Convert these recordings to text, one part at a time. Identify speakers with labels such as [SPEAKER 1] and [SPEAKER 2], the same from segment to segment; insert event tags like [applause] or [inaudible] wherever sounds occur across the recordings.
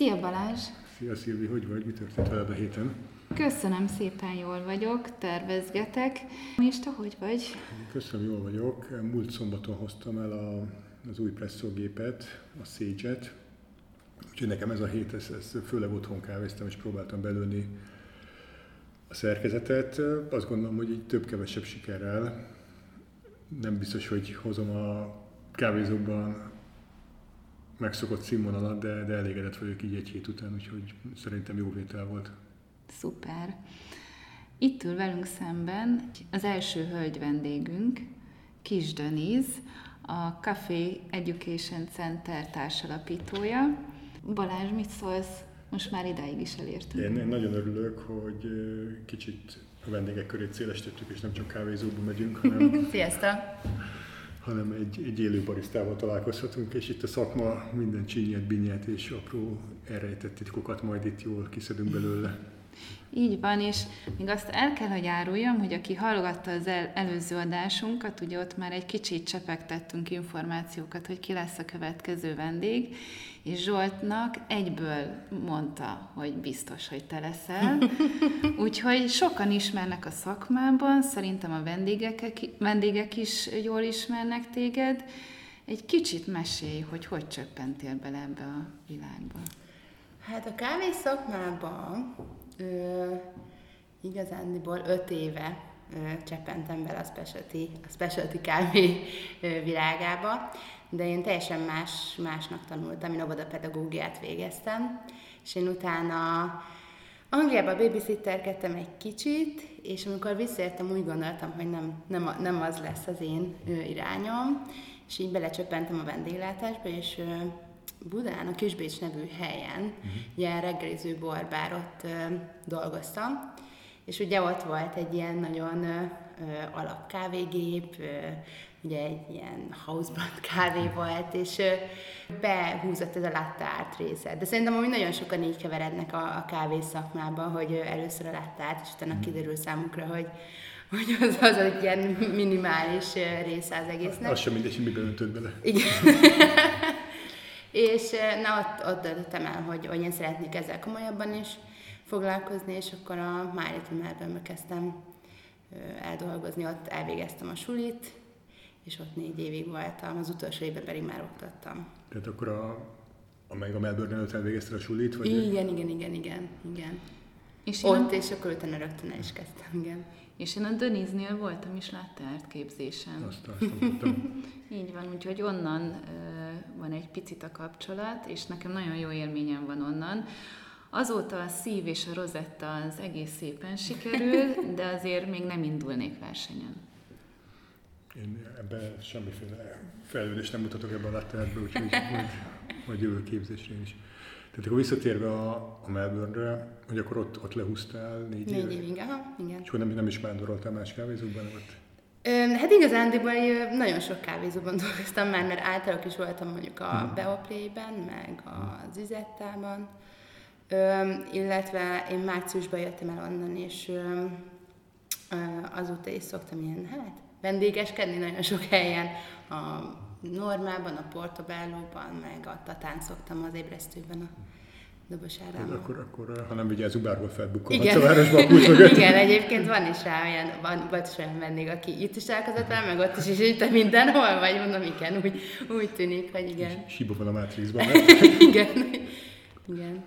[SPEAKER 1] Szia Balázs!
[SPEAKER 2] Szia Szilvi, hogy vagy? Mi történt veled a héten?
[SPEAKER 1] Köszönöm szépen, jól vagyok, tervezgetek. És te hogy vagy?
[SPEAKER 2] Köszönöm, jól vagyok. Múlt szombaton hoztam el a, az új presszógépet, a Sage-et. Úgyhogy nekem ez a hét, ez, ez főleg otthon kávéztam, és próbáltam belőni a szerkezetet. Azt gondolom, hogy így több-kevesebb sikerrel. Nem biztos, hogy hozom a kávézóban megszokott színvonalat, de, de elégedett vagyok így egy hét után, úgyhogy szerintem jó vétel volt.
[SPEAKER 1] Szuper. Itt ül velünk szemben az első hölgy vendégünk, Kis Deniz, a Café Education Center társalapítója. Balázs, mit szólsz? Most már idáig is elértünk.
[SPEAKER 2] Én, én nagyon örülök, hogy kicsit a vendégek körét szélesítettük, és nem csak kávézóba megyünk, hanem... [laughs]
[SPEAKER 1] Sziasztok!
[SPEAKER 2] Hanem egy, egy élő barisztával találkozhatunk, és itt a szakma minden csínyet, binyet és apró elrejtett titkokat majd itt jól kiszedünk belőle.
[SPEAKER 1] Így van, és még azt el kell, hogy áruljam, hogy aki hallgatta az el, előző adásunkat, ugye ott már egy kicsit csepegtettünk információkat, hogy ki lesz a következő vendég, és Zsoltnak egyből mondta, hogy biztos, hogy te leszel. [laughs] Úgyhogy sokan ismernek a szakmában, szerintem a vendégek, vendégek is jól ismernek téged. Egy kicsit mesélj, hogy hogy csöppentél bele ebbe a világba.
[SPEAKER 3] Hát a kávé szakmában ö, igazándiból öt éve ö, cseppentem bele a specialty, a specialty kávé ö, világába, de én teljesen más, másnak tanultam, én pedagógiát végeztem, és én utána Angliába babysitterkedtem egy kicsit, és amikor visszaértem, úgy gondoltam, hogy nem, nem, nem az lesz az én irányom, és így belecsöppentem a vendéglátásba, és Budán, a Kisbécs nevű helyen, uh-huh. ilyen reggeliző borbár, ott ö, dolgoztam, és ugye ott volt egy ilyen nagyon ö, alap kávégép, ö, ugye egy ilyen housebrand [laughs] kávé volt, és behúzott ez a latte art része. De szerintem amúgy nagyon sokan így keverednek a, a kávé szakmában, hogy először a latte art, és utána mhm. kiderül számukra, hogy hogy az, az egy ilyen minimális része az egésznek.
[SPEAKER 2] Az sem mindegy, hogy miben öntöd bele.
[SPEAKER 3] Igen. [laughs] És na, ott, ott döntöttem el, hogy, hogy én szeretnék ezzel komolyabban is foglalkozni, és akkor a Májleti Melbourne kezdtem eldolgozni, ott elvégeztem a sulit, és ott négy évig voltam, az utolsó évben pedig már oktattam.
[SPEAKER 2] Tehát akkor a, amelyik a Melbourne előtt elvégezted a sulit? Vagy
[SPEAKER 3] igen, igen, igen, igen, igen. És ott, a... és akkor utána rögtön el is kezdtem, igen.
[SPEAKER 1] És én a Deniznél voltam is láttárt képzésen.
[SPEAKER 2] Azt, azt [laughs]
[SPEAKER 1] Így van, úgyhogy onnan uh, van egy picit a kapcsolat, és nekem nagyon jó élményem van onnan. Azóta a szív és a rozetta az egész szépen sikerül, [laughs] de azért még nem indulnék versenyen.
[SPEAKER 2] Én ebben semmiféle fejlődést nem mutatok ebben a láttárban, úgyhogy [laughs] majd, majd jövő képzésre is. Tehát akkor visszatérve a, a Melbourne-re, hogy akkor ott, ott lehúztál négy,
[SPEAKER 3] négy éve? Négy aha, igen.
[SPEAKER 2] És akkor nem, nem is vándoroltál más kávézóban? Ott?
[SPEAKER 3] Hát igazándiból nagyon sok kávézóban [laughs] dolgoztam már, mert általában is voltam mondjuk a hmm. Beoplay-ben, meg az Izettában, illetve én márciusban jöttem el onnan, és azóta is szoktam ilyen, hát vendégeskedni nagyon sok helyen, a Normában, a Portobellóban, meg a Tatán szoktam az ébresztőben a Dobos
[SPEAKER 2] hát Akkor, akkor, ha nem vigyázunk, bárhol felbukkolhatsz a városba a [laughs]
[SPEAKER 3] Igen, egyébként van is rá olyan, van, volt is olyan vendég, aki itt is találkozott vele, meg ott is, és itt mindenhol vagy, mondom, igen, úgy, úgy tűnik, hogy igen.
[SPEAKER 2] Siba van a Matrixban, [laughs]
[SPEAKER 3] igen, igen.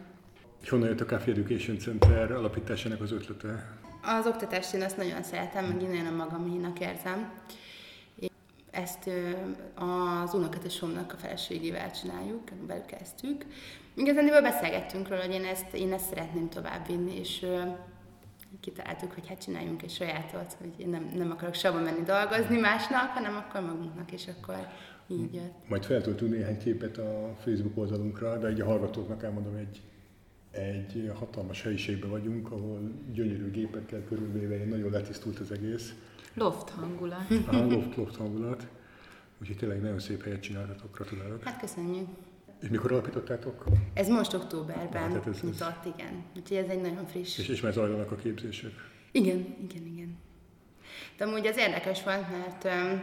[SPEAKER 2] És honnan jött a Café Education Center alapításának az ötlete?
[SPEAKER 3] Az oktatást én azt nagyon szeretem, meg nagyon a magaménak érzem. Ezt az unokatesomnak a feleségével csináljuk, velük kezdtük. Igazán beszélgettünk róla, hogy én ezt, én ezt szeretném továbbvinni, és kitaláltuk, hogy hát csináljunk egy sajátot, hogy én nem, nem akarok sehova menni dolgozni másnak, hanem akkor magunknak, és akkor így jött.
[SPEAKER 2] Majd feltöltünk néhány képet a Facebook oldalunkra, de egy a hallgatóknak elmondom, egy, egy hatalmas helyiségben vagyunk, ahol gyönyörű gépekkel körülvéve nagyon letisztult az egész
[SPEAKER 1] Loft hangulat.
[SPEAKER 2] Aha, loft, loft hangulat. Úgyhogy tényleg nagyon szép helyet csináltatok, gratulálok.
[SPEAKER 3] Hát köszönjük.
[SPEAKER 2] És mikor alapítottátok?
[SPEAKER 3] Ez most októberben hát, ez, nyitott, ez... igen. Úgyhogy ez egy nagyon friss.
[SPEAKER 2] És, és már zajlanak a képzések?
[SPEAKER 3] Igen, igen, igen. De amúgy az érdekes volt, mert ö,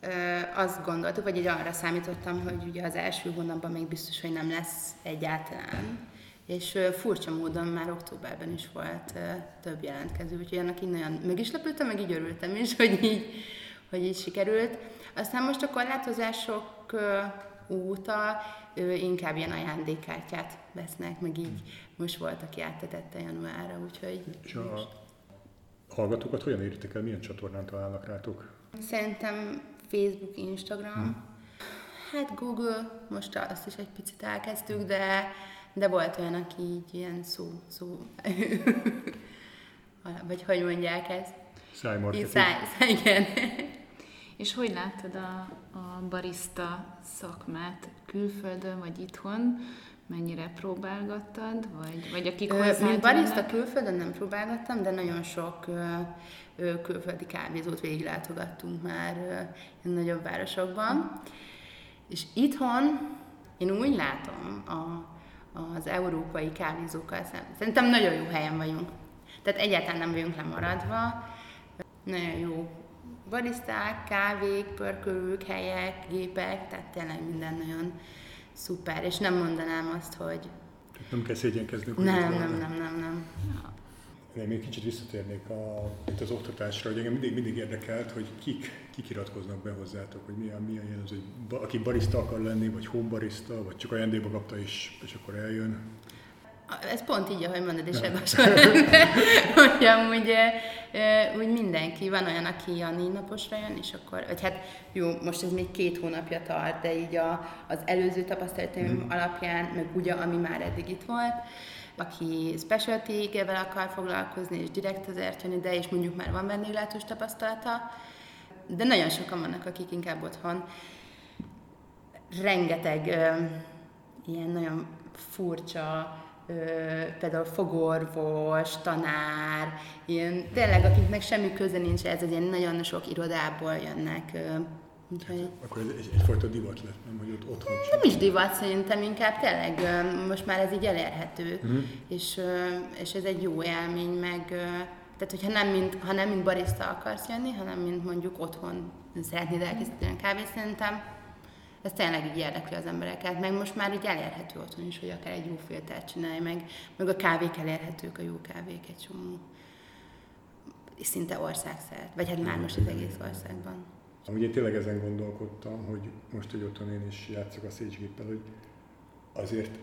[SPEAKER 3] ö, azt gondoltuk, vagy így arra számítottam, hogy ugye az első hónapban még biztos, hogy nem lesz egyáltalán és furcsa módon már októberben is volt több jelentkező, úgyhogy ennek így nagyon meg is lepődtem, meg így örültem is, [laughs] hogy így, hogy így sikerült. Aztán most a korlátozások óta inkább ilyen ajándékkártyát vesznek, meg így most volt, aki áttetette januárra, úgyhogy...
[SPEAKER 2] És a hallgatókat hogyan éritek el, milyen csatornán találnak rátok?
[SPEAKER 3] Szerintem Facebook, Instagram, hmm. hát Google, most azt is egy picit elkezdtük, de, de volt olyan, aki így ilyen szó, szó, [laughs] vagy hogy mondják ezt?
[SPEAKER 2] Szájmarketing.
[SPEAKER 3] Száj, száj, igen.
[SPEAKER 1] És hogy láttad a, a barista szakmát külföldön vagy itthon? Mennyire próbálgattad? Vagy, vagy akik
[SPEAKER 3] Mint barista külföldön nem próbálgattam, de nagyon sok ö, ö, külföldi kávézót végiglátogattunk már ö, nagyobb városokban. És itthon én úgy látom a, az európai kávézókkal szemben. Szerintem nagyon jó helyen vagyunk. Tehát egyáltalán nem vagyunk lemaradva. Nagyon jó bariszták, kávék, pörkölők, helyek, gépek, tehát tényleg minden nagyon szuper, és nem mondanám azt, hogy...
[SPEAKER 2] Nem kell szégyenkezni. Hogy
[SPEAKER 3] nem, nem, nem, nem, nem.
[SPEAKER 2] Én még kicsit visszatérnék a, itt az oktatásra, hogy engem mindig, mindig érdekelt, hogy kik, kik iratkoznak be hozzátok, hogy milyen, milyen jelenző, hogy aki barista akar lenni, vagy home barista, vagy csak ajándékba kapta is, és akkor eljön.
[SPEAKER 3] Ez pont így, ahogy mondod, és ebben [laughs] hogy amúgy úgy mindenki, van olyan, aki a négy naposra jön, és akkor, vagy hát jó, most ez még két hónapja tart, de így a, az előző tapasztalataim mm. alapján, meg ugye, ami már eddig itt volt, aki specialty akar foglalkozni, és direkt azért jönni, de és mondjuk már van vendéglátós tapasztalata, de nagyon sokan vannak, akik inkább otthon. Rengeteg ö, ilyen nagyon furcsa például fogorvos, tanár, ilyen, tényleg akiknek semmi köze nincs ez, egy ilyen nagyon sok irodából jönnek.
[SPEAKER 2] Úgyhogy... Akkor ez egy, egyfajta divat lett, nem, hogy ott otthon.
[SPEAKER 3] Nem is divat szerintem, inkább tényleg most már ez így elérhető, uh-huh. és, és ez egy jó élmény, meg tehát hogyha nem mint, ha nem mint barista akarsz jönni, hanem mint mondjuk otthon szeretnéd elkészíteni a kávét, szerintem ez tényleg így érdekli az embereket, meg most már így elérhető otthon is, hogy akár egy jó filtert csinálj, meg, meg a kávék elérhetők, a jó kávék egy csomó, és szinte országszert, vagy hát már most az egész országban.
[SPEAKER 2] Amúgy én tényleg ezen gondolkodtam, hogy most, hogy otthon én is játszok a Szécsgéppel, hogy azért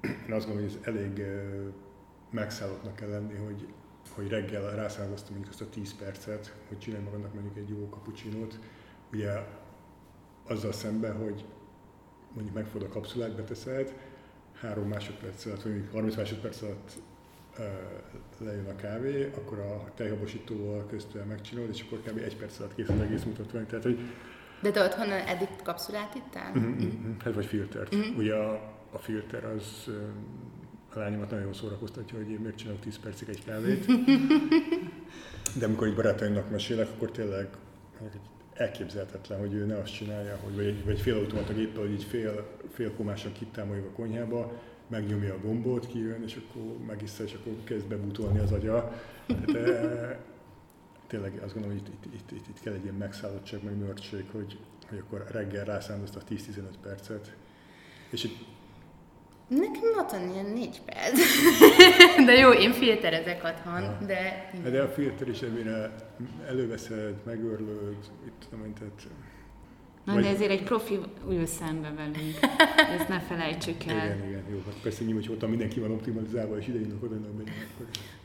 [SPEAKER 2] [clears throat] én azt gondolom, hogy ez elég megszállottnak kell lenni, hogy, hogy reggel rászálloztam mondjuk azt a 10 percet, hogy csinálj magadnak mondjuk egy jó kapucsinót. Ugye azzal szemben, hogy mondjuk megfogod a kapszulát, beteszed, három másodperc alatt, vagy 30 másodperc alatt lejön a kávé, akkor a tejhabosítóval köztően megcsinálod, és akkor kb. egy perc alatt kész az egész mutatvány. Tehát, hogy
[SPEAKER 3] de te otthon eddig kapszulát ittál? Uh-huh,
[SPEAKER 2] uh-huh. Hát vagy filtert. Uh-huh. Ugye a, a filter az a lányomat nagyon szórakoztatja, hogy én miért csinálok 10 percig egy kávét. [laughs] De amikor egy barátaimnak mesélek, akkor tényleg elképzelhetetlen, hogy ő ne azt csinálja, hogy vagy vagy félautomata géppel, hogy így fél, félkomásan kitámoljuk a konyhába, megnyomja a gombot, kijön, és akkor megissza, és akkor kezd bebutolni az agya. De tényleg azt gondolom, hogy itt, itt, itt, itt, itt kell egy ilyen megszállottság, meg nördség, hogy, hogy akkor reggel rászállod a 10-15 percet. És itt
[SPEAKER 3] Nekem otthon ilyen négy perc. [laughs] de jó, én filterezek otthon, ja. de...
[SPEAKER 2] De a filter is, amire előveszed, megörlöd, itt nem tehát
[SPEAKER 1] Na, Vagy... de ezért egy profi ül szembe velünk. Ezt ne felejtsük el.
[SPEAKER 2] Igen, igen, jó. Hát persze nyilván, hogy ott mindenki van optimalizálva, és idején akkor nem
[SPEAKER 1] megyünk.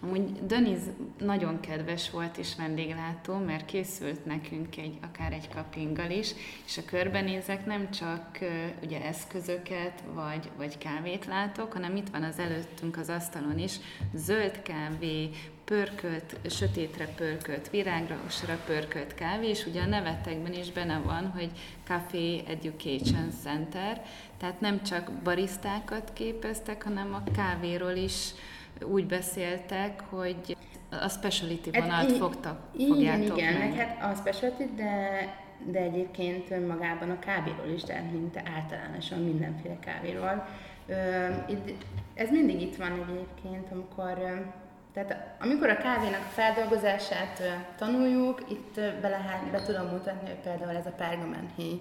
[SPEAKER 1] Amúgy Döniz nagyon kedves volt és vendéglátó, mert készült nekünk egy, akár egy kapinggal is, és a körbenézek nem csak ugye eszközöket vagy, vagy kávét látok, hanem itt van az előttünk az asztalon is zöld kávé, pörkölt, sötétre pörkölt, virágrosra pörkölt kávé, és ugye a nevetekben is benne van, hogy Café Education Center, tehát nem csak barisztákat képeztek, hanem a kávéról is úgy beszéltek, hogy a specialty hát vonalt hát, fogtak, fogjátok
[SPEAKER 3] Igen, meg. hát a specialty, de, de egyébként önmagában a kávéról is, tehát mint általánosan mindenféle kávéról. Ez mindig itt van egyébként, amikor tehát amikor a kávénak a feldolgozását tanuljuk, itt be, be tudom mutatni, hogy például ez a pergamenhéj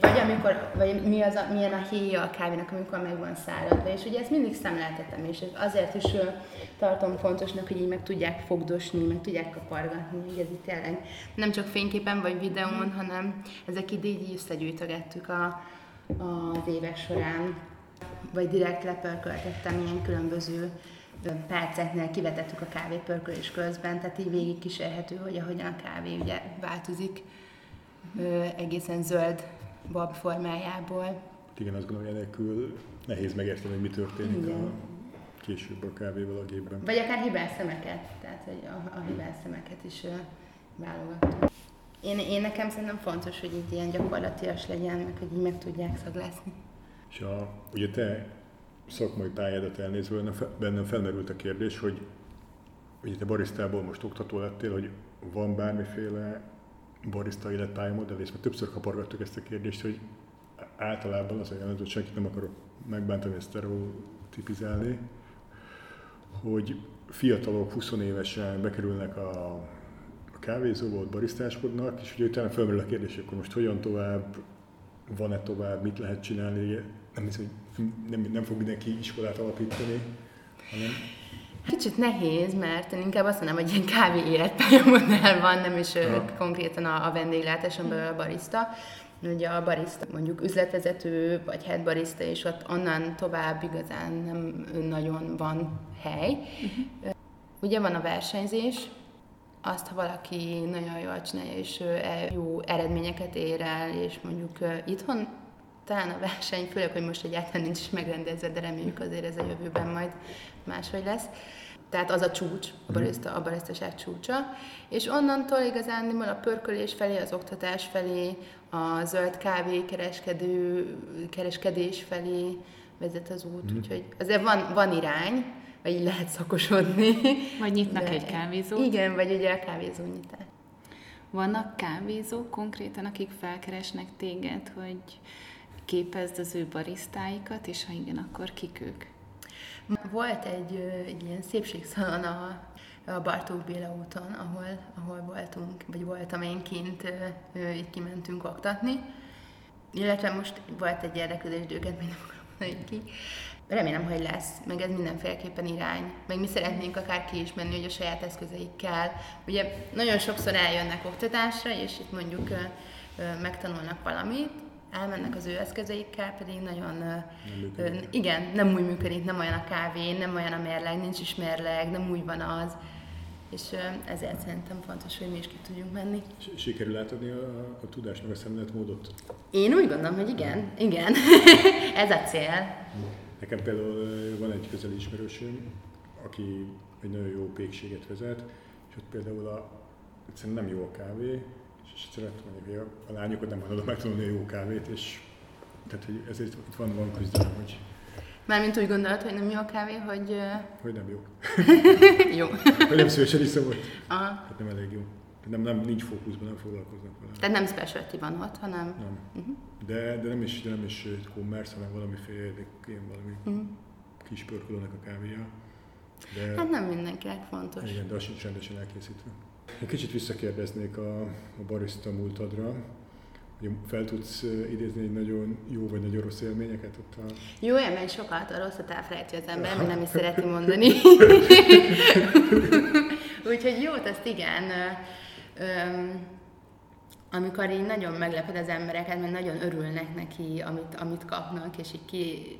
[SPEAKER 3] vagy amikor, vagy mi az a, milyen a héja a kávénak, amikor meg van száradva, és ugye ezt mindig szemléltetem, és azért is tartom fontosnak, hogy így meg tudják fogdosni, meg tudják kapargatni, hogy ez itt tényleg nem csak fényképen vagy videón, hanem ezek így így összegyűjtögettük a, az évek során, vagy direkt lepörköltettem ilyen különböző perceknél kivetettük a kávépörkölés közben, tehát így végig kísérhető, hogy ahogyan a kávé ugye változik egészen zöld bab formájából.
[SPEAKER 2] Igen, azt gondolom, hogy enélkül nehéz megérteni, hogy mi történik Igen. a később a kávéval a gépben.
[SPEAKER 3] Vagy akár hibás szemeket, tehát hogy a, a hibás szemeket is válogattuk. Én, én nekem szerintem fontos, hogy így ilyen gyakorlatias legyen, meg hogy így meg tudják szaglászni.
[SPEAKER 2] És a, ugye te szakmai pályádat elnézve bennem felmerült a kérdés, hogy ugye te barisztából most oktató lettél, hogy van bármiféle barista életpályamodell, és már többször kapargattuk ezt a kérdést, hogy általában az a jelent, hogy senkit nem akarok megbántani, ezt sztereotipizálni, hogy fiatalok 20 évesen bekerülnek a, a kávézóba, ott barisztáskodnak, és ugye utána felmerül a kérdés, akkor most hogyan tovább, van-e tovább, mit lehet csinálni, nem hiszem, hogy nem, nem fog mindenki iskolát alapítani, hanem
[SPEAKER 3] Kicsit nehéz, mert én inkább azt mondom, hogy ilyen kávé életpályamodell van, nem is ja. konkrétan a, a vendéglátáson belül a barista. Ugye a barista mondjuk üzletvezető, vagy head barista, és ott onnan tovább igazán nem nagyon van hely. Uh-huh. Ugye van a versenyzés, azt, ha valaki nagyon jól csinálja, és jó eredményeket ér el, és mondjuk itthon talán a verseny, főleg, hogy most egyáltalán nincs is megrendezve, de reméljük azért ez a jövőben majd máshogy lesz. Tehát az a csúcs, a, barista, a barisztaság csúcsa. És onnantól igazán a pörkölés felé, az oktatás felé, a zöld kávé kereskedő, kereskedés felé vezet az út. Mm. Úgyhogy azért van, van irány, vagy lehet szakosodni.
[SPEAKER 1] Vagy nyitnak de, egy kávézót.
[SPEAKER 3] Igen, vagy ugye a kávézó nyitás.
[SPEAKER 1] Vannak kávézók konkrétan, akik felkeresnek téged, hogy képezd az ő barisztáikat, és ha igen, akkor kik ők?
[SPEAKER 3] Volt egy, egy ilyen szépségszalon a, a Bartók Béla úton, ahol, ahol voltunk, vagy voltam én kint, így kimentünk oktatni. Illetve most volt egy érdeklődés, de őket még nem akarom ki. Remélem, hogy lesz, meg ez mindenféleképpen irány. Meg mi szeretnénk akár ki is menni, hogy a saját eszközeikkel. Ugye nagyon sokszor eljönnek oktatásra, és itt mondjuk megtanulnak valamit, elmennek az ő eszközeikkel, pedig nagyon, nem igen, nem úgy működik, nem olyan a kávé, nem olyan a mérleg, nincs is mérleg, nem úgy van az, és ezért szerintem fontos, hogy mi is ki tudjunk menni.
[SPEAKER 2] Sikerül átadni a, a tudást, meg a szemléletmódot?
[SPEAKER 3] Én úgy gondolom, hogy igen, igen, [laughs] ez a cél.
[SPEAKER 2] Nekem például van egy közeli ismerősöm, aki egy nagyon jó pékséget vezet, és ott például a, egyszerűen nem jó a kávé, és szeret mondjuk, hogy a, lányokat nem hajlandó megtanulni a jó kávét, és tehát hogy ezért itt van, van küzdelem, hogy
[SPEAKER 3] Mármint úgy gondolod, hogy nem jó a kávé, hogy...
[SPEAKER 2] Hogy nem jó. [laughs]
[SPEAKER 3] jó.
[SPEAKER 2] hogy nem szívesen iszom ott. Aha. Hát nem elég jó. Nem, nem, nincs fókuszban, nem foglalkoznak vele.
[SPEAKER 3] Tehát nem specialty van ott, hanem...
[SPEAKER 2] Nem. Uh-huh. De, de nem is, de nem is commerce, hanem valamiféle ilyen valami uh-huh. kis pörkölőnek a kávéja.
[SPEAKER 3] De, hát nem mindenkinek fontos.
[SPEAKER 2] Igen, de az sincs rendesen elkészítve. Kicsit visszakérdeznék a, a barista múltadra. Hogy fel tudsz idézni egy nagyon jó vagy nagyon rossz élményeket ott a...
[SPEAKER 3] Jó élmény sokat, a rosszat elfelejti az ember, mert nem is szereti mondani. [laughs] Úgyhogy jót, azt igen. Öm, amikor így nagyon megleped az embereket, mert nagyon örülnek neki, amit, amit kapnak, és így ki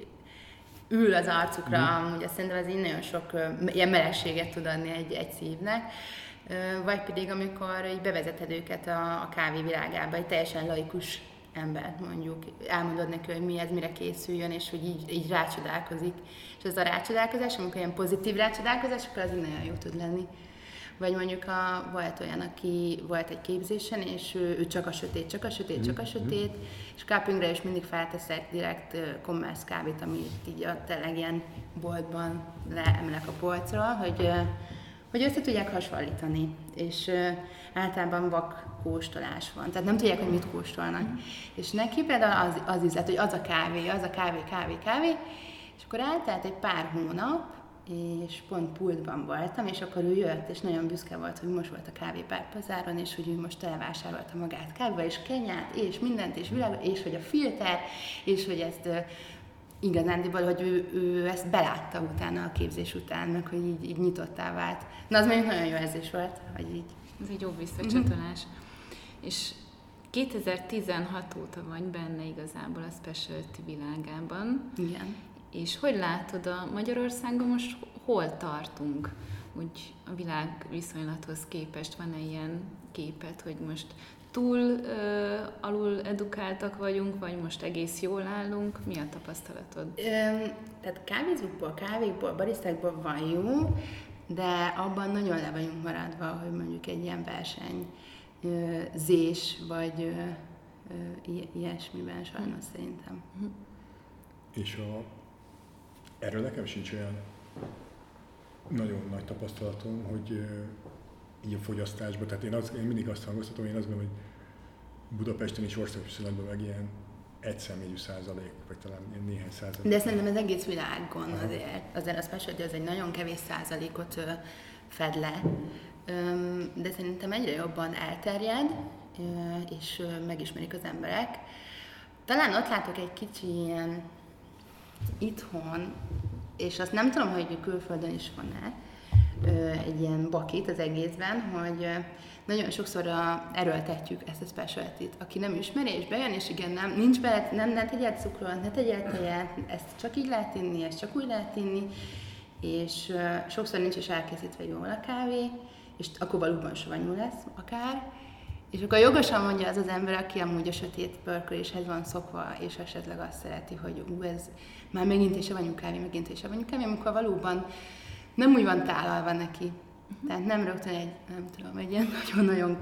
[SPEAKER 3] ül az arcukra, mm. amúgy azt szerintem ez így nagyon sok ilyen melegséget tud adni egy, egy szívnek vagy pedig amikor így bevezeted őket a, a kávé világába, egy teljesen laikus embert mondjuk, elmondod neki, hogy mi ez, mire készüljön, és hogy így, így rácsodálkozik. És az a rácsodálkozás, amikor ilyen pozitív rácsodálkozás, akkor az így nagyon jó tud lenni. Vagy mondjuk a, volt olyan, aki volt egy képzésen, és ő, ő csak a sötét, csak a sötét, csak a mhm. sötét, és cuppingre is mindig felteszek direkt commerce kávét, amit így a tényleg ilyen boltban leemelek a polcról, hogy hogy össze tudják hasonlítani, és általában vak kóstolás van, tehát nem tudják, hogy mit kóstolnak. Mm. És neki például az, az üzlet, hogy az a kávé, az a kávé, kávé, kávé, és akkor eltelt egy pár hónap, és pont pultban voltam, és akkor ő jött, és nagyon büszke volt, hogy most volt a kávépárpazáron, és hogy ő most elvásárolta magát kávéval, és kenyát, és mindent, és világot, és hogy a filter, és hogy ezt igazándiból, hogy ő, ő ezt belátta utána a képzés után, meg hogy így, így nyitottá vált. Na, az mondjuk nagyon jó érzés volt, hogy így.
[SPEAKER 1] Ez egy jó visszacsatolás. Mm-hmm. És 2016 óta vagy benne igazából a specialty világában.
[SPEAKER 3] Igen.
[SPEAKER 1] És hogy látod a Magyarországon most hol tartunk? Úgy a világ viszonylathoz képest van-e ilyen képet, hogy most túl uh, alul edukáltak vagyunk, vagy most egész jól állunk? Mi a tapasztalatod?
[SPEAKER 3] Öm, tehát kávézókból, kávékból, barisztákból van jó, de abban nagyon le vagyunk maradva, hogy mondjuk egy ilyen verseny ö, zés, vagy ö, ö, ilyesmiben sajnos szerintem.
[SPEAKER 2] És a, erről nekem sincs olyan nagyon nagy tapasztalatom, hogy így a fogyasztásban, tehát én, az, én mindig azt hangoztatom, én azt gondolom, hogy Budapesten is országviszonylatban meg ilyen egy személyű százalék, vagy talán néhány százalék.
[SPEAKER 3] De szerintem ez egész világon azért, azért az persze, hogy ez egy nagyon kevés százalékot fed le, de szerintem egyre jobban elterjed, és megismerik az emberek. Talán ott látok egy kicsi ilyen itthon, és azt nem tudom, hogy külföldön is van-e, egy ilyen bakit az egészben, hogy nagyon sokszor erőltetjük ezt a specialty Aki nem ismeri és bejön, és igen, nem, nincs bele, nem, ne tegyed cukrot, ne tegyed tejet, ezt csak így lehet inni, ezt csak úgy lehet inni, és sokszor nincs is elkészítve jól a kávé, és akkor valóban savanyú lesz akár, és akkor jogosan mondja az az ember, aki amúgy a sötét pörköléshez van szokva, és esetleg azt szereti, hogy ú, ez már megint is savanyú kávé, megint is savanyú kávé, amikor valóban nem úgy van tálalva neki. Tehát nem rögtön egy, nem tudom, egy ilyen nagyon-nagyon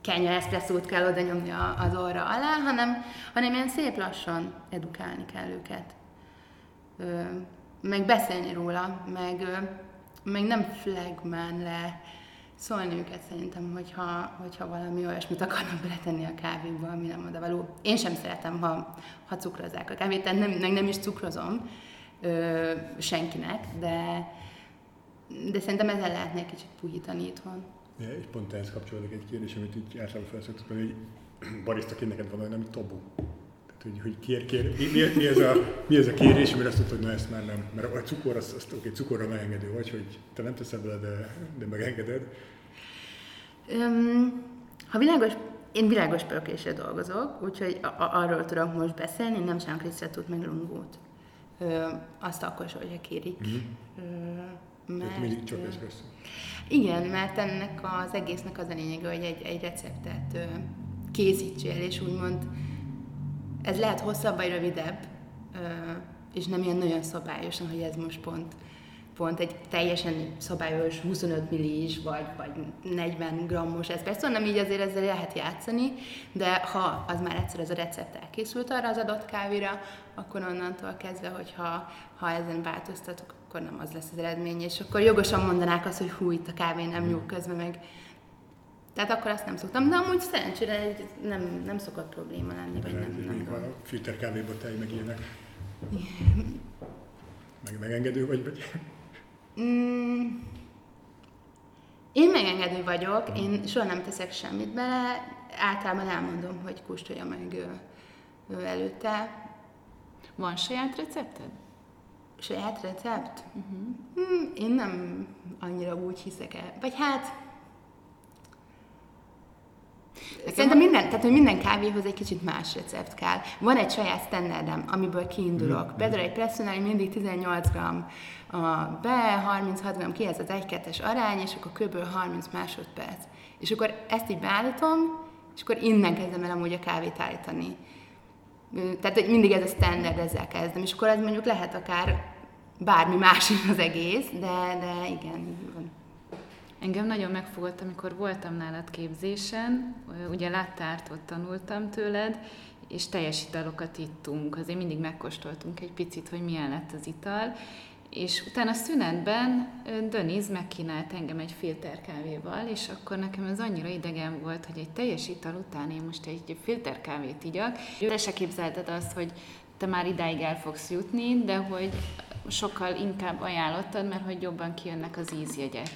[SPEAKER 3] kenya eszpresszót kell oda nyomni az orra alá, hanem, hanem ilyen szép lassan edukálni kell őket. Ö, meg beszélni róla, meg, ö, meg nem flagman le szólni őket szerintem, hogyha, hogyha valami olyasmit akarnak beletenni a kávéba, ami nem oda való. Én sem szeretem, ha, ha cukrozzák a kávét, tehát nem, nem, nem is cukrozom ö, senkinek, de, de szerintem ezzel lehetne egy kicsit puhítani itthon.
[SPEAKER 2] Ja, és pont ehhez kapcsolódik egy kérdés, amit így általában felszoktuk, hogy [clears throat] barisztaként neked van olyan, ami tabu. Tehát, hogy, hogy kér, kér, mi, mi, mi, ez a, mi ez a kérés, amire azt mondod, hogy na ezt már nem. Mert a cukor, azt, azt oké, cukorra megengedő vagy, hogy te nem teszed bele, de, de megengeded.
[SPEAKER 3] Um, ha világos, én világos pörkésre dolgozok, úgyhogy a, a, arról tudok most beszélni, nem sem Krisztátút meg lungót. Ö, azt akkor, hogyha kérik. Mm-hmm. Ö,
[SPEAKER 2] mert, mindig csak ez
[SPEAKER 3] Igen, mert ennek az egésznek az a lényege, hogy egy, egy receptet készítsél, és úgymond ez lehet hosszabb vagy rövidebb, és nem ilyen nagyon szabályosan, hogy ez most pont pont egy teljesen szabályos 25 millis vagy, vagy 40 grammos. Eszpresszó, nem így azért ezzel lehet játszani, de ha az már egyszer ez a recept elkészült arra az adott kávéra, akkor onnantól kezdve, hogyha ha ezen változtatok, akkor nem az lesz az eredmény, és akkor jogosan mondanák azt, hogy hú, itt a kávé nem jó közben meg. Tehát akkor azt nem szoktam, de amúgy szerencsére nem, nem szokott probléma lenni, vagy nem, nem,
[SPEAKER 2] nem. A filter kávéba tej meg ilyenek. Meg megengedő vagy, vagy? Mm,
[SPEAKER 3] én megengedő vagyok, én soha nem teszek semmit bele, általában elmondom, hogy kóstolja meg ő, ő előtte.
[SPEAKER 1] Van saját recepted?
[SPEAKER 3] Saját recept? Uh-huh. Mm, én nem annyira úgy hiszek el. Vagy hát Nekem Szerintem minden, tehát, hogy minden kávéhoz egy kicsit más recept kell. Van egy saját standardem, amiből kiindulok. Mm. Például egy presszonál mindig 18 g a be, 36 g ki, ez az 1-2-es arány, és akkor kb. 30 másodperc. És akkor ezt így beállítom, és akkor innen kezdem el amúgy a kávét állítani. Tehát, hogy mindig ez a standard, ezzel kezdem. És akkor ez mondjuk lehet akár bármi más is az egész, de, de igen, van.
[SPEAKER 1] Engem nagyon megfogott, amikor voltam nálad képzésen, ugye láttártot tanultam tőled, és teljes italokat ittunk. Azért mindig megkóstoltunk egy picit, hogy milyen lett az ital, és utána a szünetben Döniz megkínált engem egy filterkávéval, és akkor nekem ez annyira idegen volt, hogy egy teljes ital után én most egy filterkávét igyak. Te se képzelted azt, hogy te már idáig el fogsz jutni, de hogy sokkal inkább ajánlottad, mert hogy jobban kijönnek az ízjegyek.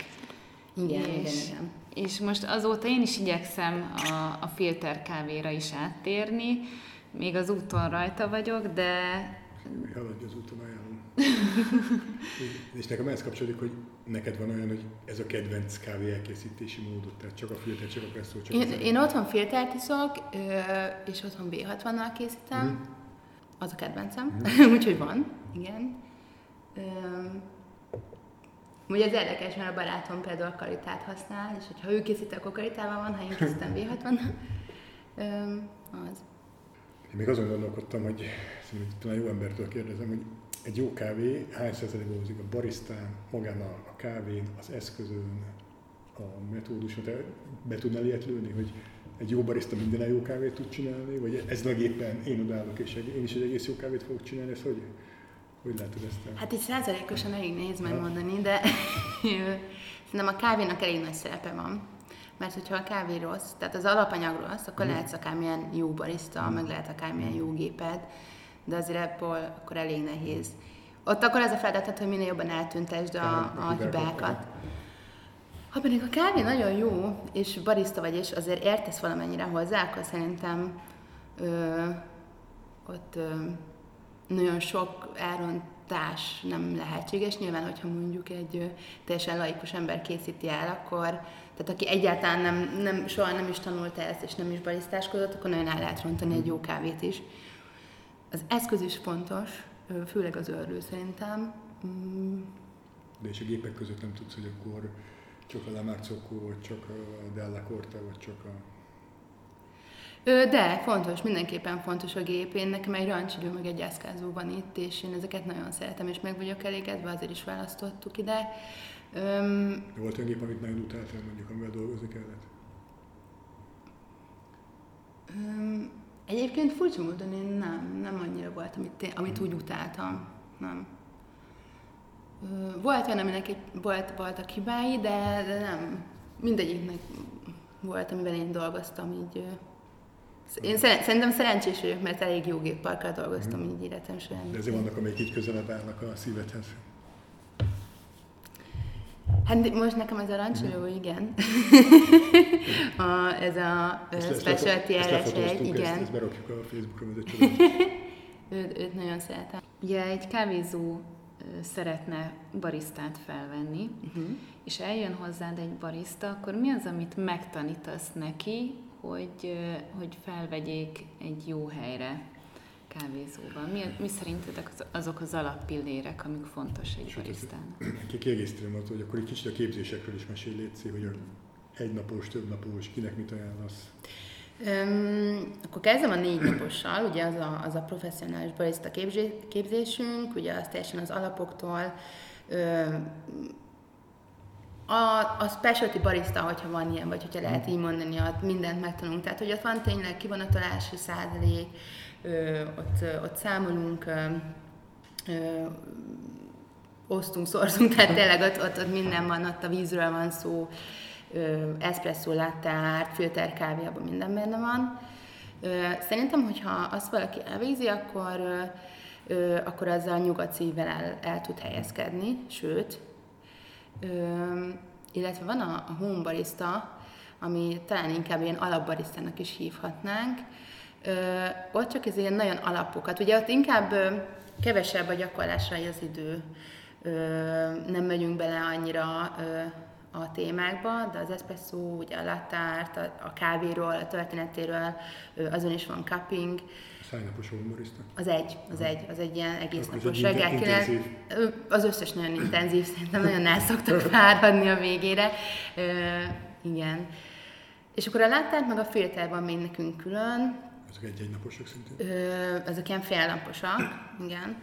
[SPEAKER 3] Igen,
[SPEAKER 1] és,
[SPEAKER 3] igen, igen.
[SPEAKER 1] És most azóta én is igyekszem a, a filter kávéra is áttérni, még az úton rajta vagyok, de...
[SPEAKER 2] Haladj az úton, ajánlom. [laughs] és nekem ehhez kapcsolódik, hogy neked van olyan, hogy ez a kedvenc kávé elkészítési módot, tehát csak a filter, csak a presszó, csak
[SPEAKER 3] én, én otthon filtert iszok, és otthon B60-nal készítem. Mm. Az a kedvencem, mm. [laughs] úgyhogy van, igen. Ugye ez érdekes, mert a barátom például karitát használ, és hogyha ő készít, akkor karitával van, ha én készítem V60. az.
[SPEAKER 2] Én még azon gondolkodtam, hogy szerintem talán jó embertől kérdezem, hogy egy jó kávé hány százalékban dolgozik a baristán, magán a, a kávén, az eszközön, a metóduson, te be tudnál ilyet lőni, hogy egy jó barista minden jó kávét tud csinálni, vagy ez éppen én odállok, és én is egy egész jó kávét fogok csinálni, ez hogy, hogy látod ezt? El?
[SPEAKER 3] Hát itt százalékosan elég nehéz megmondani, de [laughs] szerintem a kávénak elég nagy szerepe van. Mert hogyha a kávé rossz, tehát az alapanyag rossz, akkor mm. lehetsz akármilyen jó barista, mm. meg lehet akármilyen jó géped, de azért ebből akkor elég nehéz. Ott akkor az a feladat, hogy minél jobban eltüntesd a, a hibákat. Ha pedig a kávé nagyon jó, és barista vagy, és azért értesz valamennyire hozzá, akkor szerintem ö, ott ö, nagyon sok elrontás nem lehetséges. Nyilván, hogyha mondjuk egy ö, teljesen laikus ember készíti el, akkor, tehát aki egyáltalán nem, nem, soha nem is tanult ezt, és nem is barisztáskodott, akkor nagyon el lehet rontani egy jó kávét is. Az eszköz is fontos, főleg az ördő szerintem. Mm.
[SPEAKER 2] De és a gépek között nem tudsz, hogy akkor csak a Lamarcocco, vagy csak a Della Corte, vagy csak a...
[SPEAKER 3] De, fontos, mindenképpen fontos a gép. Én nekem egy rancsidő, meg egy eszkázó van itt, és én ezeket nagyon szeretem, és meg vagyok elégedve, azért is választottuk ide.
[SPEAKER 2] Um, Volt olyan gép, amit nagyon utáltál, mondjuk, amivel dolgozni kellett?
[SPEAKER 3] Um, Egyébként furcsa módon én nem, nem annyira volt, amit, én, amit úgy utáltam. Nem. Volt olyan, aminek egy, volt, voltak hibái, de, de nem. Mindegyiknek volt, amivel én dolgoztam így. Én szerintem szerencsés vagyok, mert elég jó gépparkkal dolgoztam mm. így életem során.
[SPEAKER 2] De ezért vannak, amelyik így közelebb állnak a szívedhez.
[SPEAKER 3] Hát most nekem ez a rancsoló, mm. igen. [laughs] a, ez a ezt, specialty
[SPEAKER 2] RS1,
[SPEAKER 3] igen. Ezt,
[SPEAKER 2] ezt berakjuk a Facebookra, ez egy [laughs]
[SPEAKER 3] őt, őt nagyon szeretem.
[SPEAKER 1] Ugye egy kávézó szeretne barisztát felvenni, uh-huh. és eljön hozzád egy barista, akkor mi az, amit megtanítasz neki, hogy, hogy felvegyék egy jó helyre? Kávézóban? Mi, mi szerintetek azok az alappillérek, amik fontos egy barisztának?
[SPEAKER 2] Kiegészítem attól, hogy akkor egy kicsit a képzésekről is mesélj, Léci, hogy egy napos, több napos, kinek mit ajánlasz?
[SPEAKER 3] Um, akkor kezdem a négy napossal, ugye az a, az a professzionális barista képzésünk, ugye az teljesen az alapoktól, a, a specialty barista, hogyha van ilyen, vagy hogyha lehet így mondani, ott mindent megtanulunk. Tehát, hogy ott van tényleg kivonatolási százalék, ott, ott számolunk, osztunk, szorzunk, tehát tényleg ott, ott, ott minden van, ott a vízről van szó, ö, espresso, latte art, filter kávé, abban minden benne van. Szerintem, hogyha azt valaki elvégzi, akkor, akkor azzal nyugodt szívvel el, el tud helyezkedni, sőt, illetve van a, a home barista, ami talán inkább ilyen alapbarisztának is hívhatnánk, Ö, ott csak ez ilyen nagyon alapokat. Ugye ott inkább ö, kevesebb a gyakorlásra az idő. Ö, nem megyünk bele annyira ö, a témákba, de az espresso, ugye a latárt, a, a kávéról, a történetéről, ö, azon is van cupping.
[SPEAKER 2] Hánynapos humorista?
[SPEAKER 3] Az egy, az egy, az egy ilyen egész Akkor napos reggel. Az összes nagyon intenzív, szerintem nagyon el szoktak fáradni a végére. Ö, igen. És akkor a láttárt meg a filterban még nekünk külön,
[SPEAKER 2] ezek egy-egy naposok szintén? Ö,
[SPEAKER 3] ezek ilyen félnaposak, igen.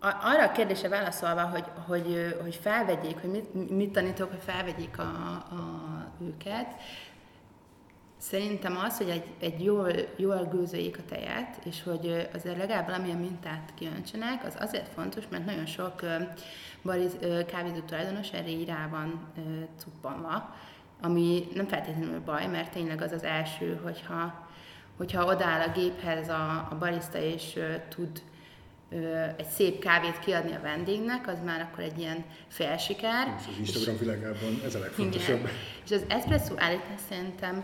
[SPEAKER 3] Arra a kérdése válaszolva, hogy, hogy, hogy felvegyék, hogy mit, mit tanítok, hogy felvegyék a, a, őket, Szerintem az, hogy egy, egy jól, jól gőzöljék a tejet, és hogy azért legalább valamilyen mintát kiöntsenek, az azért fontos, mert nagyon sok bariz, kávézó tulajdonos erre így rá van cuppanva, ami nem feltétlenül baj, mert tényleg az az első, hogyha hogyha odáll a géphez a, a barista és uh, tud egy szép kávét kiadni a vendégnek, az már akkor egy ilyen felsiker.
[SPEAKER 2] Ez az Instagram világában ez a legfontosabb. Igen.
[SPEAKER 3] És az espresso állítás szerintem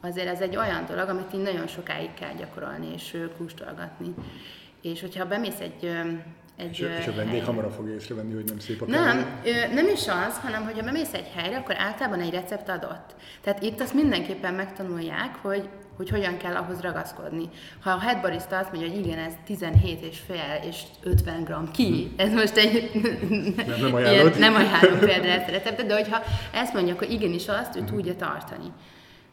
[SPEAKER 3] azért ez egy olyan dolog, amit így nagyon sokáig kell gyakorolni és kóstolgatni. És hogyha bemész egy egy
[SPEAKER 2] és, és a vendég helyre. hamarabb fogja észrevenni, hogy nem szép a
[SPEAKER 3] Nem, nem is az, hanem hogy ha bemész egy helyre, akkor általában egy recept adott. Tehát itt azt mindenképpen megtanulják, hogy hogy hogyan kell ahhoz ragaszkodni. Ha a head barista azt mondja, hogy igen, ez 17 és fél és 50 gram ki, ez most egy...
[SPEAKER 2] Nem, nem ajánlod.
[SPEAKER 3] Ilyen, nem ajánlom a receptet, de hogyha ezt mondja, akkor igenis azt ő tudja tartani.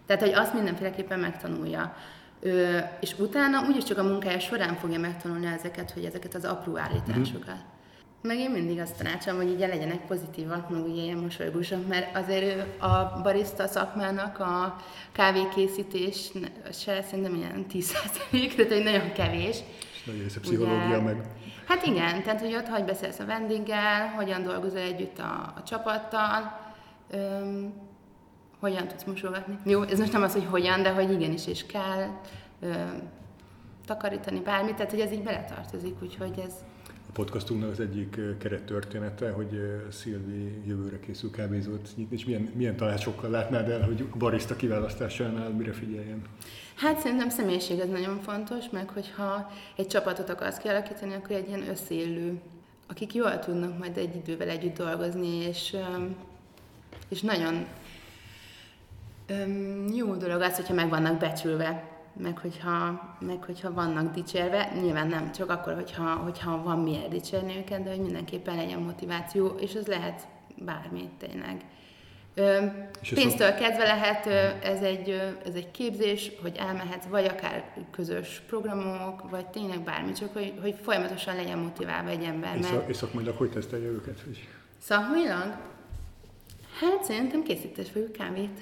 [SPEAKER 3] Tehát, hogy azt mindenféleképpen megtanulja. Ö, és utána úgyis csak a munkája során fogja megtanulni ezeket, hogy ezeket az apró állításokat. Mm-hmm. Meg én mindig azt tanácsolom, hogy így legyenek pozitívak, meg ugye ilyen mosolygósak, mert azért a barista szakmának a kávékészítés se szerintem ilyen 10% tehát egy nagyon kevés.
[SPEAKER 2] És nagy része pszichológia ugye, meg.
[SPEAKER 3] Hát igen, tehát hogy ott hogy beszélsz a vendéggel, hogyan dolgozol együtt a, a csapattal, öm, hogyan tudsz mosolgatni. Jó, ez most nem az, hogy hogyan, de hogy igenis is kell öm, takarítani bármit, tehát hogy ez így beletartozik, úgyhogy ez,
[SPEAKER 2] podcastunknak az egyik kerettörténete, hogy Szilvi jövőre készül kávézót nyitni, és milyen, milyen tanácsokkal látnád el, hogy barista kiválasztásánál mire figyeljen?
[SPEAKER 3] Hát szerintem személyiség az nagyon fontos, meg hogyha egy csapatot akarsz kialakítani, akkor egy ilyen összélő, akik jól tudnak majd egy idővel együtt dolgozni, és, és nagyon jó dolog az, hogyha meg vannak becsülve meg hogyha, meg hogyha vannak dicsérve, nyilván nem csak akkor, hogyha, hogyha van miért dicsérni őket, de hogy mindenképpen legyen motiváció, és ez lehet bármi tényleg. Ö, pénztől a... kezdve lehet, ez egy, ez egy képzés, hogy elmehetsz, vagy akár közös programok, vagy tényleg bármi, csak hogy, hogy folyamatosan legyen motiválva egy ember.
[SPEAKER 2] Mert... és szakmailag hogy tesztelje őket? Hogy...
[SPEAKER 3] Szakmailag? Hát szerintem készítés vagyok kávét.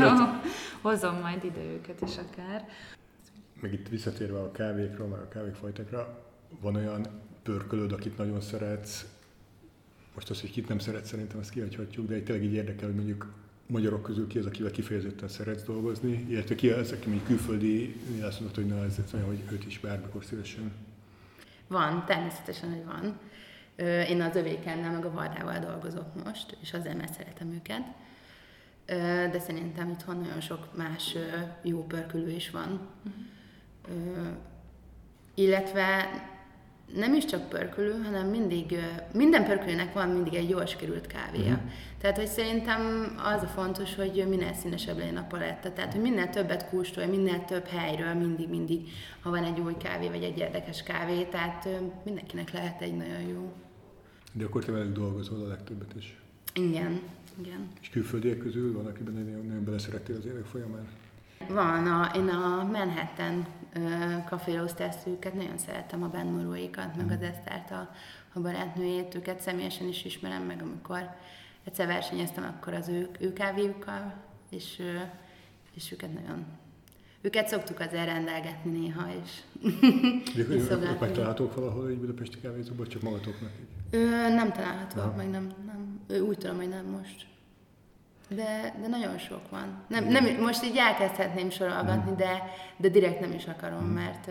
[SPEAKER 1] Jó, hozom majd ide őket is akár.
[SPEAKER 2] Meg itt visszatérve a kávékra, már a kávékfajtákra, van olyan pörkölöd, akit nagyon szeretsz, most az, hogy kit nem szeretsz, szerintem ezt kihagyhatjuk, de egy tényleg így érdekel, hogy mondjuk magyarok közül ki az, akivel kifejezetten szeretsz dolgozni, illetve ki az, aki mondjuk külföldi, azt mondod, hogy na ez olyan, hogy őt is bármikor szívesen.
[SPEAKER 3] Van, természetesen, hogy van. Én az övékennel, meg a Vardával dolgozok most, és azért mert szeretem őket. De szerintem itthon nagyon sok más jó pörkülő is van. Uh-huh. Illetve nem is csak pörkölő, hanem mindig, minden pörkölőnek van mindig egy jól került kávéja. Uh-huh. Tehát, hogy szerintem az a fontos, hogy minél színesebb legyen a paletta. Tehát, hogy minél többet kóstolj, minél több helyről, mindig-mindig, ha van egy új kávé, vagy egy érdekes kávé, tehát mindenkinek lehet egy nagyon jó.
[SPEAKER 2] De akkor te velük dolgozol a legtöbbet is.
[SPEAKER 3] Igen, igen.
[SPEAKER 2] És külföldiek közül van, akiben nagyon, nagyon beleszerettél az évek folyamán?
[SPEAKER 3] Van, a, én a Manhattan kaféhoz őket nagyon szeretem a bennoróikat, meg mm. az Esztert, a, a barátnőjét, őket személyesen is ismerem, meg amikor egyszer versenyeztem, akkor az ő, ő kávéjukkal, és, és őket nagyon őket szoktuk azért rendelgetni néha is.
[SPEAKER 2] Ők megtalálhatók valahol egy budapesti kávézóban, csak magatoknak?
[SPEAKER 3] Ö, nem találhatóak, meg nem, nem. Úgy tudom, hogy nem most. De, de nagyon sok van. Nem, nem, most így elkezdhetném sorolgatni, de, de direkt nem is akarom, mert...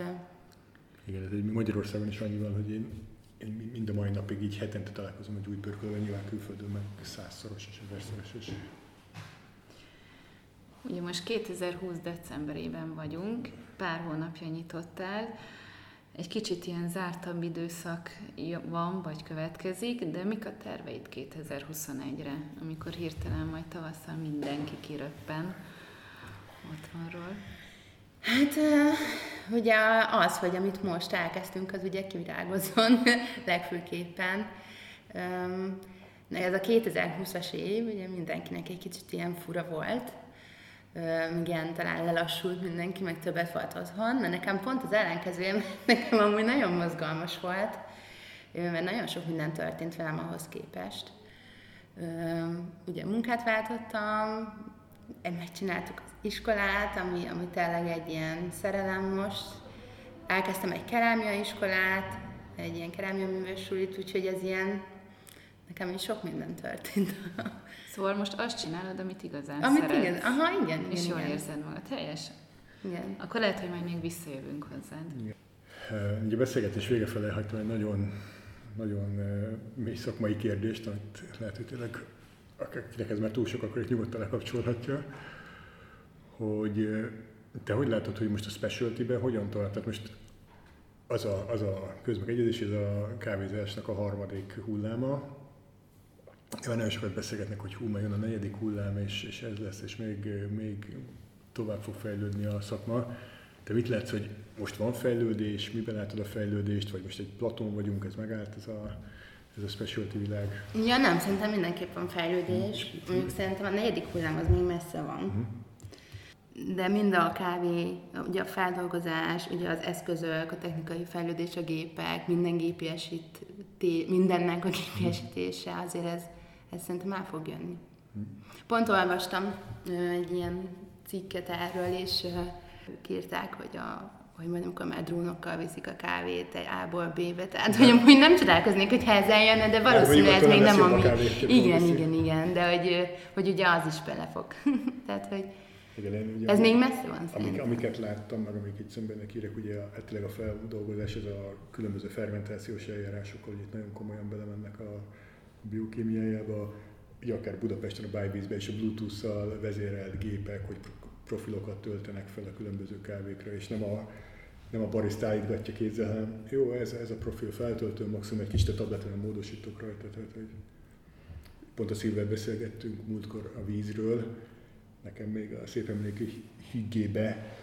[SPEAKER 2] Igen, ez Magyarországon is annyi van, hogy én, én mind a mai napig így hetente találkozom egy új pörkölvel, nyilván külföldön meg százszoros és ezerszoros is.
[SPEAKER 1] Ugye most 2020 decemberében vagyunk, pár hónapja nyitottál, egy kicsit ilyen zártabb időszak van, vagy következik, de mik a terveid 2021-re, amikor hirtelen majd tavasszal mindenki kiröppen otthonról?
[SPEAKER 3] Hát ugye az, hogy amit most elkezdtünk, az ugye kivirágozzon [laughs] legfőképpen. Ez a 2020-as év ugye mindenkinek egy kicsit ilyen fura volt, igen, talán lelassult mindenki, meg többet volt otthon, de nekem pont az ellenkezője, nekem amúgy nagyon mozgalmas volt, mert nagyon sok minden történt velem ahhoz képest. Ugye munkát váltottam, megcsináltuk az iskolát, ami, ami tényleg egy ilyen szerelem most. Elkezdtem egy kerámia iskolát, egy ilyen kerámia művésülit, úgyhogy ez ilyen, nekem is sok minden történt
[SPEAKER 1] Szóval most azt csinálod, amit igazán
[SPEAKER 3] amit
[SPEAKER 1] szeretsz.
[SPEAKER 3] Igen. Aha, igen.
[SPEAKER 1] És
[SPEAKER 3] igen,
[SPEAKER 1] jól
[SPEAKER 3] igen.
[SPEAKER 1] érzed magad. Helyes.
[SPEAKER 3] Igen.
[SPEAKER 1] Akkor lehet, hogy majd még visszajövünk hozzád. Igen.
[SPEAKER 2] Ugye beszélgetés vége felé hagytam egy nagyon, nagyon mély szakmai kérdést, amit lehet, hogy tényleg akinek ez már túl sok, akkor egy nyugodtan lekapcsolhatja, hogy te hogy látod, hogy most a specialty-ben hogyan tart? Tehát most az a, az a közmegegyezés, ez a kávézásnak a harmadik hulláma. Ja, nagyon sokat beszélgetnek, hogy hú, jön a negyedik hullám, és, és ez lesz, és még, még tovább fog fejlődni a szakma. Te mit látsz, hogy most van fejlődés, miben látod a fejlődést, vagy most egy platon vagyunk, ez megállt ez a, ez a specialty világ?
[SPEAKER 3] Ja nem, szerintem mindenképp van fejlődés. Mondjuk szerintem a negyedik hullám az még messze van. Uh-huh de mind a kávé, ugye a feldolgozás, ugye az eszközök, a technikai fejlődés, a gépek, minden gépiesít, mindennek a gépiesítése, azért ez, ez szerintem el fog jönni. Pont olvastam egy ilyen cikket erről, és kírták, hogy a hogy majd amikor már drónokkal viszik a kávét egy A-ból B-be, tehát hogy amúgy nem csodálkoznék, hogy ez eljönne, de valószínűleg ez még nem ami... Igen, igen, igen, de hogy, hogy ugye az is belefog. [laughs] tehát, hogy igen, én ugye, Ez még messze van
[SPEAKER 2] amik, Amiket láttam, meg amik itt szemben írek, ugye a, a feldolgozás, ez a különböző fermentációs eljárásokkal, hogy itt nagyon komolyan belemennek a biokémiájába, ugye akár Budapesten a Bybizbe és a Bluetooth-szal vezérelt gépek, hogy profilokat töltenek fel a különböző kávékra, és nem a, nem a barista állítgatja kézzel, hanem jó, ez, ez a profil feltöltő, maximum egy kis tabletre módosítok rajta, tehát hogy pont a szívvel beszélgettünk múltkor a vízről, nekem még a szép emlékű higgébe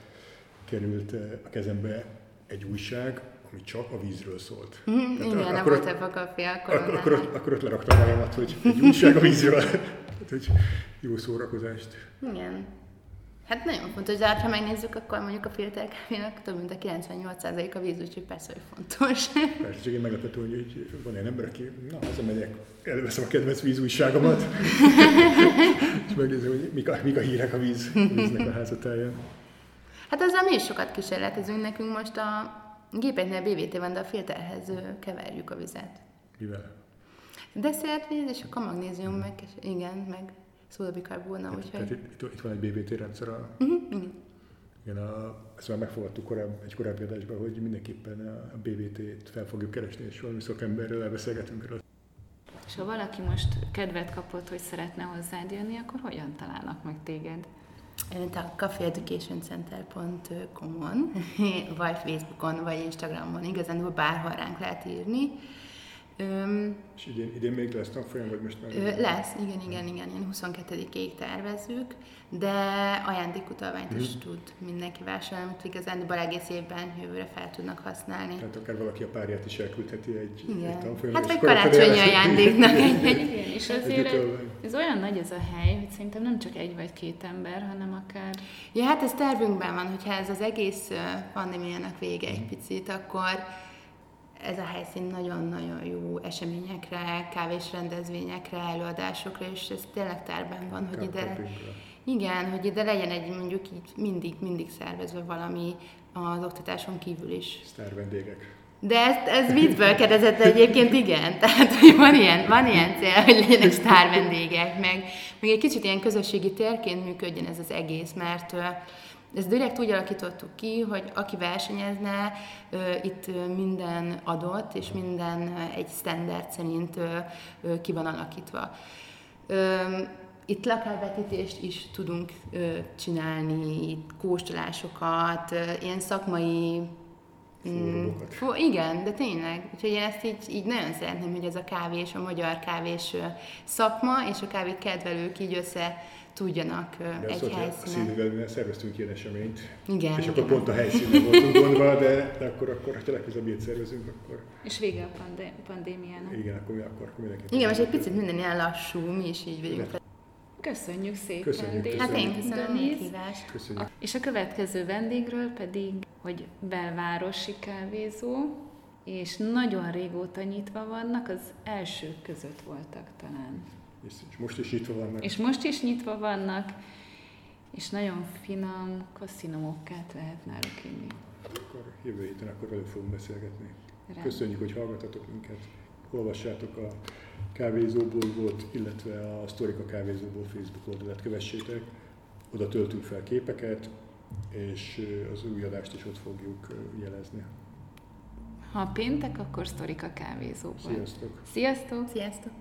[SPEAKER 2] került eh, a kezembe egy újság, ami csak a vízről szólt.
[SPEAKER 3] Mm, Tehát igen, akkor, volt ebben a akkor,
[SPEAKER 2] akkor, akkor, ott, akkor ott leraktam magamat, hogy egy újság a vízről. Tehát, hogy jó szórakozást.
[SPEAKER 3] Igen. Hát nagyon fontos, de hát, ha megnézzük, akkor mondjuk a filterkávénak több mint a 98% a víz, úgyhogy persze, hogy fontos.
[SPEAKER 2] Persze, csak én meglepető, hogy, hogy van egy ember, aki, na, hazamegyek, előveszem a kedvenc vízújságomat, [laughs] és megnézem, hogy mik a, mik a hírek a víz, víznek a házatáján.
[SPEAKER 3] Hát ezzel mi is sokat kísérletezünk, nekünk most a gépeknél BVT van, de a filterhez keverjük a vizet.
[SPEAKER 2] Mivel?
[SPEAKER 3] víz, és akkor magnézium, meg, igen, meg szódabikarbóna.
[SPEAKER 2] Tehát, tehát itt, itt, van egy BVT rendszer. A, uh-huh, igen. a, ezt már megfogadtuk korább, egy korábbi adásban, hogy mindenképpen a BVT-t fel fogjuk keresni, és valami szakemberrel elbeszélgetünk erről.
[SPEAKER 1] És ha valaki most kedvet kapott, hogy szeretne hozzád jönni, akkor hogyan találnak meg téged?
[SPEAKER 3] A cafeeducationcenter.com-on, [laughs] vagy Facebookon, vagy Instagramon, igazán bárhol ránk lehet írni.
[SPEAKER 2] Öm, és idén, idén még lesz tanfolyam, vagy most már?
[SPEAKER 3] Ö, lesz, igen, igen, igen, ilyen 22-ig tervezzük, de ajándékutalványt is mhm. tud mindenki vásárolni, amit igazán egész évben jövőre fel tudnak használni.
[SPEAKER 2] Tehát akár valaki a párját is elküldheti egy, igen. egy tanfolyam.
[SPEAKER 3] Hát vagy karácsonyi ajándéknak egy, egy,
[SPEAKER 1] igen, és azért egy, ez olyan nagy ez a hely, hogy szerintem nem csak egy vagy két ember, hanem akár...
[SPEAKER 3] Ja, hát ez tervünkben van, hogyha ez az egész pandémiának vége egy mhm. picit, akkor ez a helyszín nagyon-nagyon jó eseményekre, kávés rendezvényekre, előadásokra, és ez tényleg terben van, hogy ide, igen, hogy ide legyen egy mondjuk így mindig, mindig szervezve valami az oktatáson kívül is.
[SPEAKER 2] Sztár vendégek.
[SPEAKER 3] De ez, ez viccből kérdezett egyébként, igen. Tehát, hogy van ilyen, van ilyen cél, hogy legyenek sztár vendégek, meg, meg egy kicsit ilyen közösségi térként működjön ez az egész, mert ezt direkt úgy alakítottuk ki, hogy aki versenyezne, itt minden adott, és minden egy standard szerint ki van alakítva. Itt lakálvetítést is tudunk csinálni, kóstolásokat, ilyen szakmai
[SPEAKER 2] Mm,
[SPEAKER 3] fú, igen, de tényleg. Úgyhogy én ezt így, így nagyon szeretném, hogy ez a kávés, a magyar kávés szakma és a kávé kedvelők így össze tudjanak de egy helyszínen.
[SPEAKER 2] A szerveztünk ilyen eseményt,
[SPEAKER 3] igen,
[SPEAKER 2] és
[SPEAKER 3] igen.
[SPEAKER 2] akkor pont a helyszínen voltunk gondva, de, de akkor, akkor ha legközelebb ilyet szervezünk, akkor...
[SPEAKER 1] És vége a pandé- pandémiának.
[SPEAKER 2] Igen, akkor, mi, akkor, akkor
[SPEAKER 3] mindenki. Igen, most egy picit minden ilyen lassú, mi is így vagyunk. De.
[SPEAKER 1] Köszönjük szépen,
[SPEAKER 2] köszönjük,
[SPEAKER 3] köszönjük. Hát én köszönöm a hívást.
[SPEAKER 2] Köszönjük.
[SPEAKER 1] És a következő vendégről pedig, hogy belvárosi kávézó, és nagyon régóta nyitva vannak, az elsők között voltak talán.
[SPEAKER 2] És, és most is nyitva vannak.
[SPEAKER 1] És most is nyitva vannak, és nagyon finom kasszinomokkát lehet náluk inni.
[SPEAKER 2] Akkor jövő héten akkor velük fogunk beszélgetni. Rend. Köszönjük, hogy hallgatatok minket. Olvassátok a kávézóból volt, illetve a Sztorika kávézóból Facebook oldalát kövessétek. Oda töltünk fel képeket, és az új adást is ott fogjuk jelezni.
[SPEAKER 1] Ha péntek, akkor sztorik a kávézóban.
[SPEAKER 2] Sziasztok!
[SPEAKER 1] Sziasztok!
[SPEAKER 3] Sziasztok!